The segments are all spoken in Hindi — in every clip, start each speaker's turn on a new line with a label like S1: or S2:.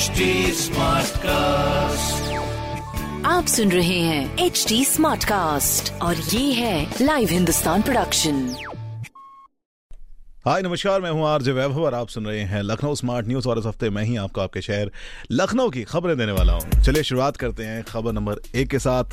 S1: HD Smartcast.
S2: आप सुन रहे हैं एच डी स्मार्ट कास्ट और ये है लाइव हिंदुस्तान प्रोडक्शन
S3: हाय नमस्कार मैं हूँ आरजे वैभव और आप सुन रहे हैं लखनऊ स्मार्ट न्यूज़ और इस हफ़्ते मैं ही आपको आपके शहर लखनऊ की खबरें देने वाला हूँ। चलिए शुरुआत करते हैं खबर नंबर एक के साथ।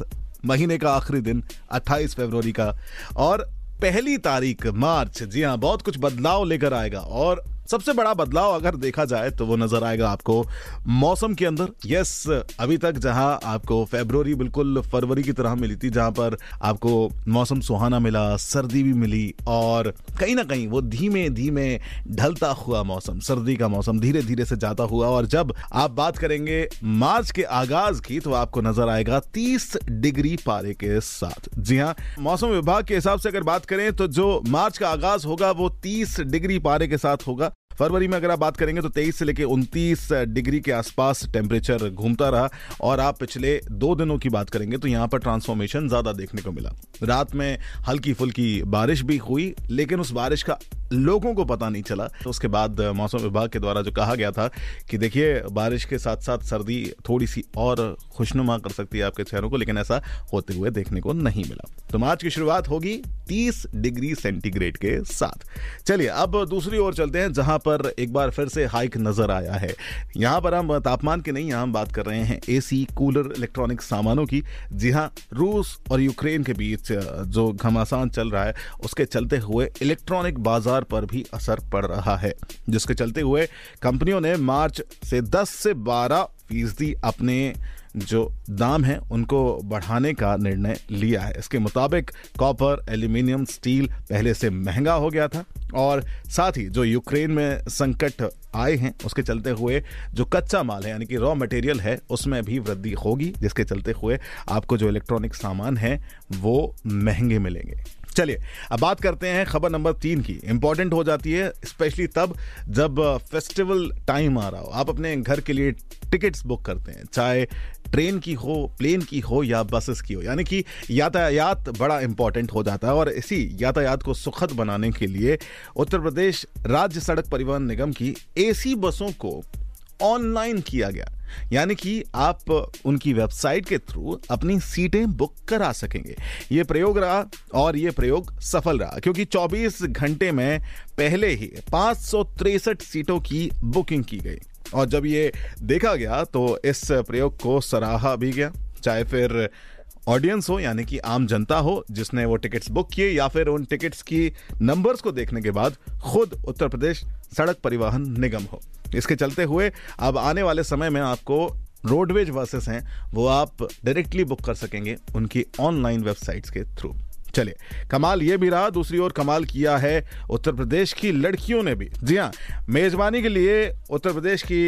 S3: महीने का आखिरी दिन 28 फरवरी का। और पहली तारीख मार्च। जी हाँ बहुत कुछ बदलाव लेकर आएगा और सबसे बड़ा बदलाव अगर देखा जाए तो वो नज़र आएगा आपको मौसम के अंदर। यस अभी तक जहाँ आपको फेब्रुवरी बिल्कुल फरवरी की तरह मिली थी, जहाँ पर आपको मौसम सुहाना मिला, सर्दी भी मिली और कहीं ना कहीं वो धीमे धीमे ढलता हुआ मौसम, सर्दी का मौसम धीरे धीरे से जाता हुआ और जब आप बात करेंगे मार्च के आगाज़ की तो आपको नज़र आएगा तीस डिग्री पारे के साथ। जी हाँ मौसम विभाग के हिसाब से अगर बात करें तो जो मार्च का आगाज़ होगा वो तीस डिग्री पारे के साथ होगा। फरवरी में अगर आप बात करेंगे तो 23 से लेकर 29 डिग्री के आसपास टेम्परेचर घूमता रहा और आप पिछले दो दिनों की बात करेंगे तो यहाँ पर ट्रांसफॉर्मेशन ज़्यादा देखने को मिला। रात में हल्की फुल्की बारिश भी हुई, लेकिन उस बारिश का लोगों को पता नहीं चला। तो उसके बाद मौसम विभाग के द्वारा जो कहा गया था कि देखिए, बारिश के साथ साथ सर्दी थोड़ी सी और खुशनुमा कर सकती है आपके चेहरों को, लेकिन ऐसा होते हुए देखने को नहीं मिला। तो मार्च की शुरुआत होगी 30 डिग्री सेंटीग्रेड के साथ। चलिए, अब दूसरी ओर चलते हैं, जहाँ पर एक बार फिर से हाइक नज़र आया है। यहाँ पर हम, तापमान की नहीं हम बात कर रहे हैं एसी, कूलर, इलेक्ट्रॉनिक सामानों की। जी हाँ रूस और यूक्रेन के बीच जो घमासान चल रहा है, उसके चलते हुए इलेक्ट्रॉनिक बाज़ार पर भी असर पड़ रहा है, जिसके चलते हुए कंपनियों ने मार्च से 10 से 12 फ़ीसदी अपने जो दाम है, उनको बढ़ाने का निर्णय लिया है। इसके मुताबिक कॉपर, एल्यूमिनियम, स्टील पहले से महँगा हो गया था और साथ ही जो यूक्रेन में संकट आए हैं, उसके चलते हुए जो कच्चा माल है, यानी कि रॉ मटेरियल है, उसमें भी वृद्धि होगी, जिसके चलते हुए आपको जो इलेक्ट्रॉनिक सामान है, वो महँगे मिलेंगे। चलिए, अब बात करते हैं खबर नंबर तीन की। इंपॉर्टेंट हो जाती है स्पेशली तब जब फेस्टिवल टाइम आ रहा हो। आप अपने घर के लिए टिकट्स बुक करते हैं, चाहे ट्रेन की हो प्लेन की हो या बसेस की हो। यानी कि यातायात बड़ा इंपॉर्टेंट हो जाता है और इसी यातायात को सुखद बनाने के लिए उत्तर प्रदेश राज्य सड़क परिवहन निगम की एसी बसों को ऑनलाइन किया गया। यानी कि आप उनकी वेबसाइट के थ्रू अपनी सीटें बुक करा सकेंगे। ये प्रयोग रहा और ये प्रयोग सफल रहा, क्योंकि 24 घंटे में पहले ही पाँच सीटों की बुकिंग की गई। और जब ये देखा गया तो इस प्रयोग को सराहा भी गया, चाहे फिर ऑडियंस हो, यानी कि आम जनता हो, जिसने वो टिकट्स बुक किए या फिर उन टिकट्स की नंबर्स को देखने के बाद खुद उत्तर प्रदेश सड़क परिवहन निगम हो। इसके चलते हुए अब आने वाले समय में आपको रोडवेज़ बसेस हैं, वो आप डायरेक्टली बुक कर सकेंगे उनकी ऑनलाइन वेबसाइट्स के थ्रू चलिए कमाल ये भी रहा, दूसरी ओर कमाल किया है उत्तर प्रदेश की लड़कियों ने भी। जी हाँ मेजबानी के लिए उत्तर प्रदेश की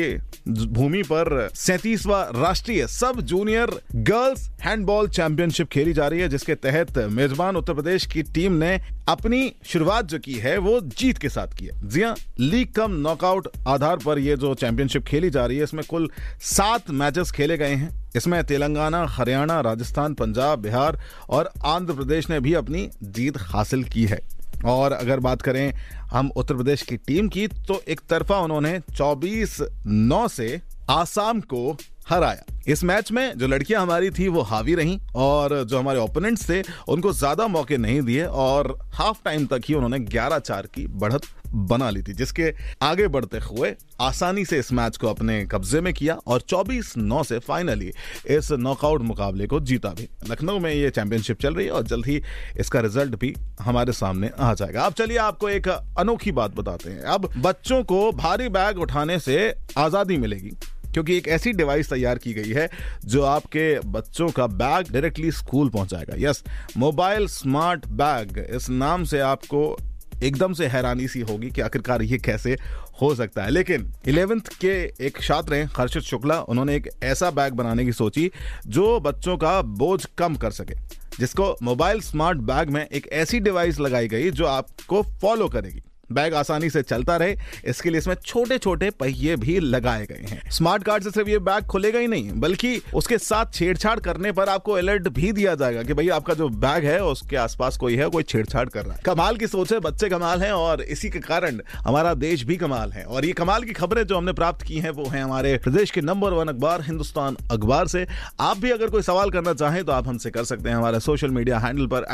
S3: भूमि पर सैतीसवा राष्ट्रीय सब जूनियर गर्ल्स हैंडबॉल चैंपियनशिप खेली जा रही है, जिसके तहत मेजबान उत्तर प्रदेश की टीम ने अपनी शुरुआत जो की है, वो जीत के साथ की है। जी हाँ लीग कम नॉकआउट आधार पर यह जो चैंपियनशिप खेली जा रही है, इसमें कुल सात मैचेस खेले गए हैं। इसमें तेलंगाना, हरियाणा, राजस्थान, पंजाब, बिहार और आंध्र प्रदेश ने भी अपनी जीत हासिल की है। और अगर बात करें हम उत्तर प्रदेश की टीम की तो एक तरफा उन्होंने 24 नौ से आसाम को हराया इस मैच में जो लड़कियाँ हमारी थी, वो हावी रहीं और जो हमारे ओपोनेंट्स थे, उनको ज़्यादा मौके नहीं दिए और हाफ़ टाइम तक ही उन्होंने 11 चार की बढ़त बना ली थी, जिसके आगे बढ़ते हुए आसानी से इस मैच को अपने कब्जे में किया और 24 नौ से फाइनली इस नॉकआउट मुकाबले को जीता भी। लखनऊ में ये चैंपियनशिप चल रही है और जल्द ही इसका रिज़ल्ट भी हमारे सामने आ जाएगा। अब चलिए आपको एक अनोखी बात बताते हैं। अब बच्चों को भारी बैग उठाने से आज़ादी मिलेगी। क्योंकि एक ऐसी डिवाइस तैयार की गई है जो आपके बच्चों का बैग डायरेक्टली स्कूल पहुंचाएगा। यस मोबाइल स्मार्ट बैग इस नाम से आपको एकदम से हैरानी सी होगी कि आखिरकार ये कैसे हो सकता है। लेकिन इलेवेंथ के एक छात्र हैं, हर्षित शुक्ला, उन्होंने एक ऐसा बैग बनाने की सोची जो बच्चों का बोझ कम कर सके, जिसको मोबाइल स्मार्ट बैग में एक ऐसी डिवाइस लगाई गई जो आपको फॉलो करेगी। बैग आसानी से चलता रहे। इसके लिए इसमें छोटे छोटे पहिए भी लगाए गए हैं। स्मार्ट कार्ड से सिर्फ़ ये बैग खुलेगा ही नहीं, बल्कि उसके साथ छेड़छाड़ करने पर आपको अलर्ट भी दिया जाएगा कि भाई आपका जो बैग है, उसके आसपास कोई है, कोई छेड़छाड़ कर रहा है। कमाल की सोच है, बच्चे कमाल है और इसी के कारण हमारा देश भी कमाल है। और ये कमाल की खबरें जो हमने प्राप्त की हैं, वो है हमारे प्रदेश के नंबर वन अखबार, हिंदुस्तान अखबार से। आप भी अगर कोई सवाल करना चाहें तो आप हमसे कर सकते हैं हमारे सोशल मीडिया हैंडल पर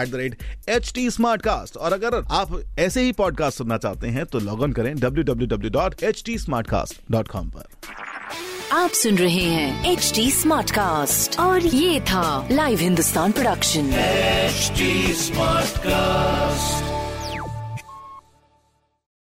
S3: एट और अगर आप ऐसे ही पॉडकास्ट सुनना चाहते हैं तो लॉग ऑन करें W W W dot H T smart cast dot com पर
S2: आप सुन रहे हैं एच डी स्मार्ट कास्ट और ये था live Hindustan production
S1: smart Smartcast.